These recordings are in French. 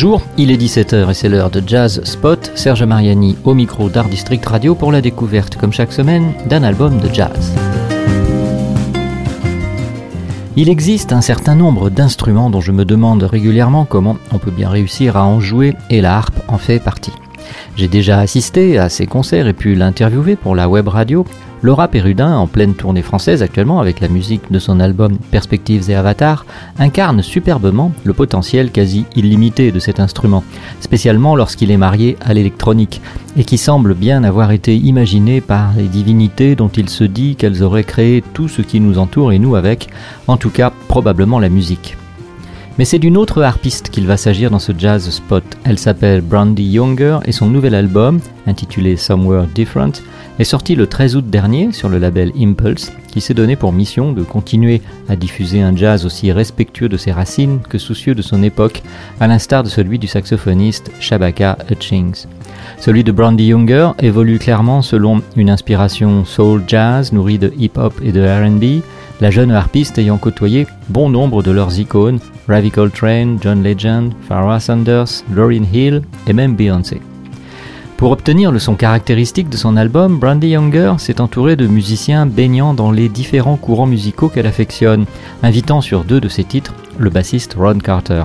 Bonjour, il est 17h et c'est l'heure de Jazz Spot. Serge Mariani au micro d'Art District Radio pour la découverte, comme chaque semaine, d'un album de jazz. Il existe un certain nombre d'instruments dont je me demande régulièrement comment on peut bien réussir à en jouer et la harpe en fait partie. J'ai déjà assisté à ses concerts et pu l'interviewer pour la web radio. Laura Perrudin, en pleine tournée française actuellement avec la musique de son album Perspectives et Avatars, incarne superbement le potentiel quasi illimité de cet instrument, spécialement lorsqu'il est marié à l'électronique, et qui semble bien avoir été imaginé par les divinités dont il se dit qu'elles auraient créé tout ce qui nous entoure et nous avec, en tout cas probablement la musique. Mais c'est d'une autre harpiste qu'il va s'agir dans ce jazz spot. Elle s'appelle Brandy Younger et son nouvel album, intitulé Somewhere Different, est sorti le 13 août dernier sur le label Impulse, qui s'est donné pour mission de continuer à diffuser un jazz aussi respectueux de ses racines que soucieux de son époque, à l'instar de celui du saxophoniste Shabaka Hutchings. Celui de Brandy Younger évolue clairement selon une inspiration soul jazz nourrie de hip-hop et de RB, la jeune harpiste ayant côtoyé bon nombre de leurs icônes, Ravi Coltrane, John Legend, Farrah Sanders, Lauryn Hill et même Beyoncé. Pour obtenir le son caractéristique de son album, Brandy Younger s'est entourée de musiciens baignant dans les différents courants musicaux qu'elle affectionne, invitant sur deux de ses titres le bassiste Ron Carter.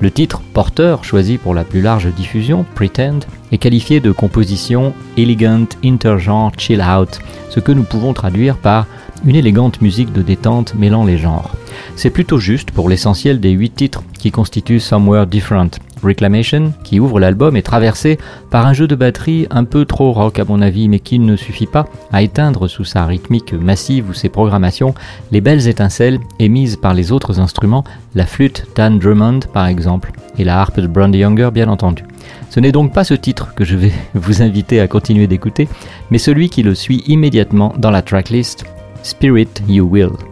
Le titre porteur, choisi pour la plus large diffusion, Pretend, est qualifié de composition elegant intergenre chill out, ce que nous pouvons traduire par une élégante musique de détente mêlant les genres. C'est plutôt juste pour l'essentiel des huit titres qui constituent Somewhere Different. Reclamation, qui ouvre l'album, est traversé par un jeu de batterie un peu trop rock à mon avis, mais qui ne suffit pas à éteindre sous sa rythmique massive ou ses programmations les belles étincelles émises par les autres instruments, la flûte d'Anne Drummond par exemple, et la harpe de Brandy Younger bien entendu. Ce n'est donc pas ce titre que je vais vous inviter à continuer d'écouter, mais celui qui le suit immédiatement dans la tracklist, Spirit You Will.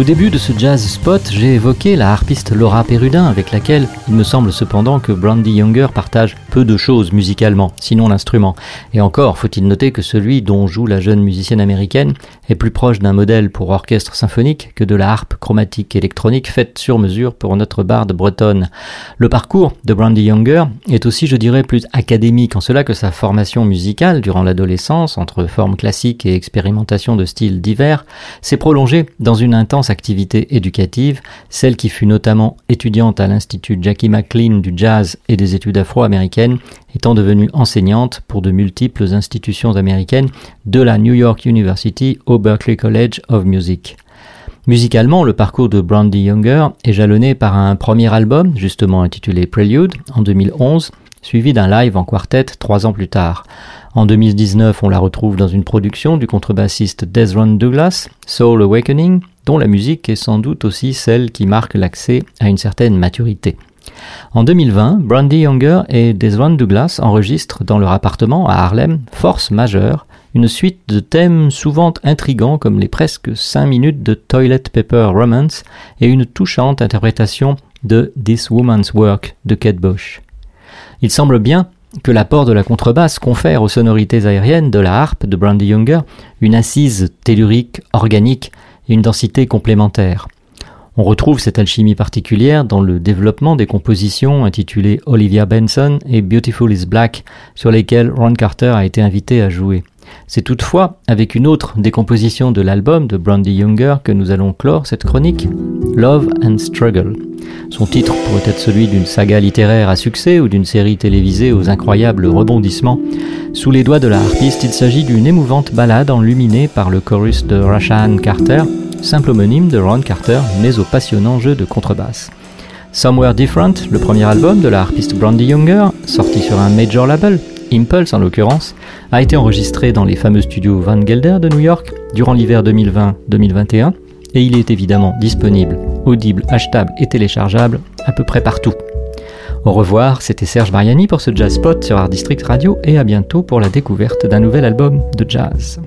Au début de ce jazz spot, j'ai évoqué la harpiste Laura Perudin, avec laquelle il me semble cependant que Brandy Younger partage peu de choses musicalement, sinon l'instrument. Et encore, faut-il noter que celui dont joue la jeune musicienne américaine est plus proche d'un modèle pour orchestre symphonique que de la harpe chromatique électronique faite sur mesure pour notre barde bretonne. Le parcours de Brandy Younger est aussi, je dirais, plus académique en cela que sa formation musicale durant l'adolescence, entre formes classiques et expérimentation de styles divers, s'est prolongée dans une intense activité éducative, celle qui fut notamment étudiante à l'Institut Jackie McLean du jazz et des études afro-américaines, étant devenue enseignante pour de multiples institutions américaines, de la New York University au Berklee College of Music. Musicalement, le parcours de Brandy Younger est jalonné par un premier album, justement intitulé Prelude, en 2011, suivi d'un live en quartet trois ans plus tard. En 2019, on la retrouve dans une production du contrebassiste Desron Douglas, Soul Awakening, dont la musique est sans doute aussi celle qui marque l'accès à une certaine maturité. En 2020, Brandy Younger et Desron Douglas enregistrent dans leur appartement à Harlem, Force majeure, une suite de thèmes souvent intrigants comme les presque 5 minutes de Toilet Paper Romance et une touchante interprétation de This Woman's Work de Kate Bush. Il semble bien que l'apport de la contrebasse confère aux sonorités aériennes de la harpe de Brandy Younger une assise tellurique, organique et une densité complémentaire. On retrouve cette alchimie particulière dans le développement des compositions intitulées Olivia Benson et Beautiful is Black, sur lesquelles Ron Carter a été invité à jouer. C'est toutefois avec une autre décomposition de l'album de Brandy Younger que nous allons clore cette chronique, Love and Struggle. Son titre pourrait être celui d'une saga littéraire à succès ou d'une série télévisée aux incroyables rebondissements. Sous les doigts de la harpiste, il s'agit d'une émouvante ballade enluminée par le chorus de Rashaan Carter, simple homonyme de Ron Carter, mais au passionnant jeu de contrebasse. Somewhere Different, le premier album de la harpiste Brandy Younger, sorti sur un major label, Impulse en l'occurrence, a été enregistré dans les fameux studios Van Gelder de New York durant l'hiver 2020-2021 et il est évidemment disponible, audible, achetable et téléchargeable à peu près partout. Au revoir, c'était Serge Mariani pour ce Jazz Spot sur Art District Radio et à bientôt pour la découverte d'un nouvel album de jazz.